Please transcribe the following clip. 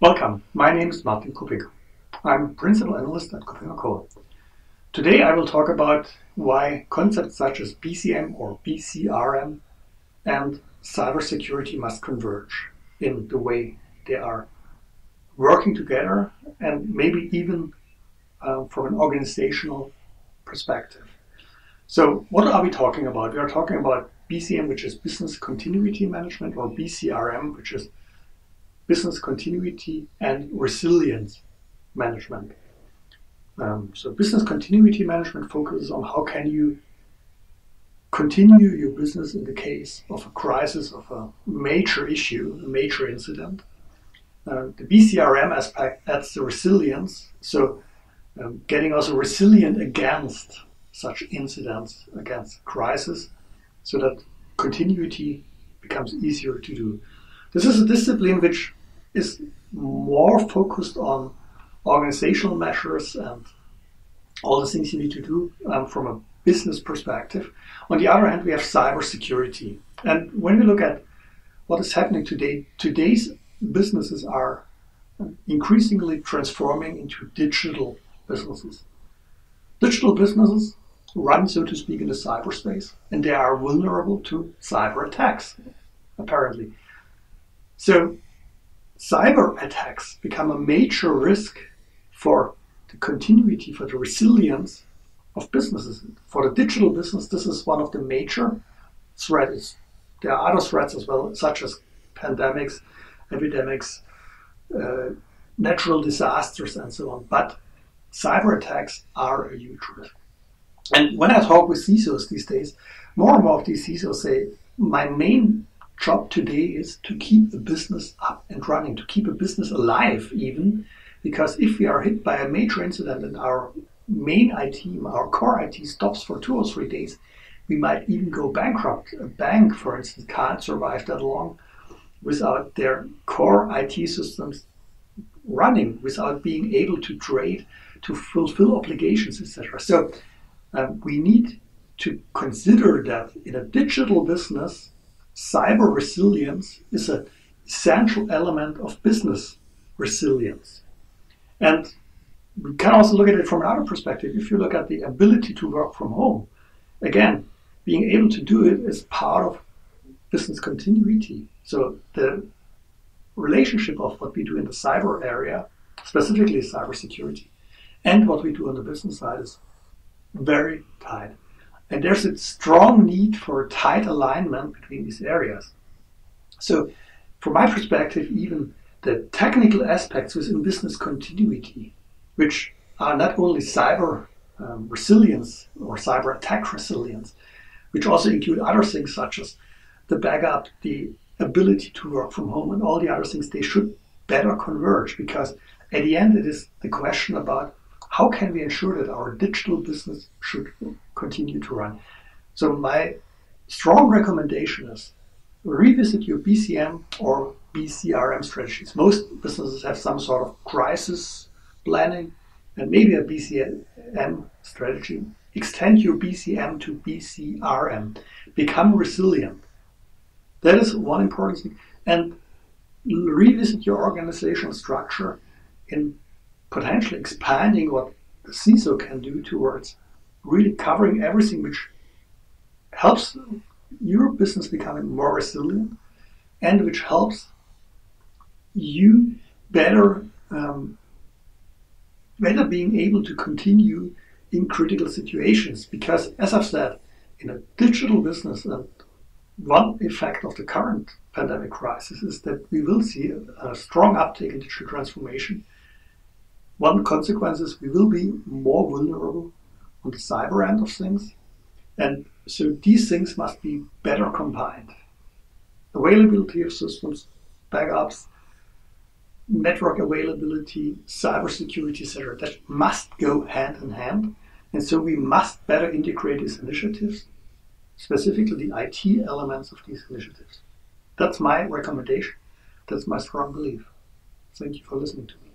Welcome, my name is Martin Kuppinger. I'm Principal Analyst at Kupik. Today I will talk about why concepts such as BCM or BCRM and cybersecurity must converge in the way they are working together and maybe even uh, from an organizational perspective. So, what are we talking about? We are talking about BCM, which is Business Continuity Management, or BCRM, which is Business Continuity and Resilience Management. Um, so, Business Continuity Management focuses on how can you continue your business in the case of a crisis, of a major issue, a major incident. Uh, the BCRM aspect adds the resilience, so um, getting also resilient against such incidents, against crisis, so that continuity becomes easier to do. This is a discipline which is more focused on organizational measures and all the things you need to do um, from a business perspective. On the other hand, we have cybersecurity. And when we look at what is happening today, today's businesses are increasingly transforming into digital businesses. Digital businesses run, so to speak, in the cyberspace, and they are vulnerable to cyber attacks, apparently. So, cyber attacks become a major risk for the continuity, for the resilience of businesses. For the digital business, this is one of the major threats. There are other threats as well, such as pandemics, epidemics, uh, natural disasters, and so on. But cyber attacks are a huge risk. And when I talk with CISOs these days, more and more of these CISOs say, my main job today is to keep a business up and running, to keep a business alive even, because if we are hit by a major incident and our main IT, our core IT stops for two or three days, we might even go bankrupt. A bank, for instance, can't survive that long without their core IT systems running, without being able to trade, to fulfill obligations, etc. So um, we need to consider that in a digital business, cyber resilience is an essential element of business resilience. And we can also look at it from another perspective. If you look at the ability to work from home, again, being able to do it is part of business continuity. So the relationship of what we do in the cyber area, specifically cybersecurity, and what we do on the business side is very tight. And there's a strong need for tight alignment between these areas. So, from my perspective, even the technical aspects within business continuity, which are not only cyber um, resilience or cyber attack resilience, which also include other things such as the backup, the ability to work from home, and all the other things, they should better converge because at the end it is the question about how can we ensure that our digital business should continue to run? So my strong recommendation is revisit your BCM or BCRM strategies. Most businesses have some sort of crisis planning and maybe a BCM strategy. Extend your BCM to BCRM. Become resilient. That is one important thing. And revisit your organizational structure in potentially expanding what the CISO can do towards really covering everything which helps your business becoming more resilient and which helps you better um, better being able to continue in critical situations. Because as I've said in a digital business and one effect of the current pandemic crisis is that we will see a, a strong uptake in digital transformation. One consequence is we will be more vulnerable on the cyber end of things. And so these things must be better combined. Availability of systems, backups, network availability, cybersecurity, etc. That must go hand in hand. And so we must better integrate these initiatives, specifically the IT elements of these initiatives. That's my recommendation. That's my strong belief. Thank you for listening to me.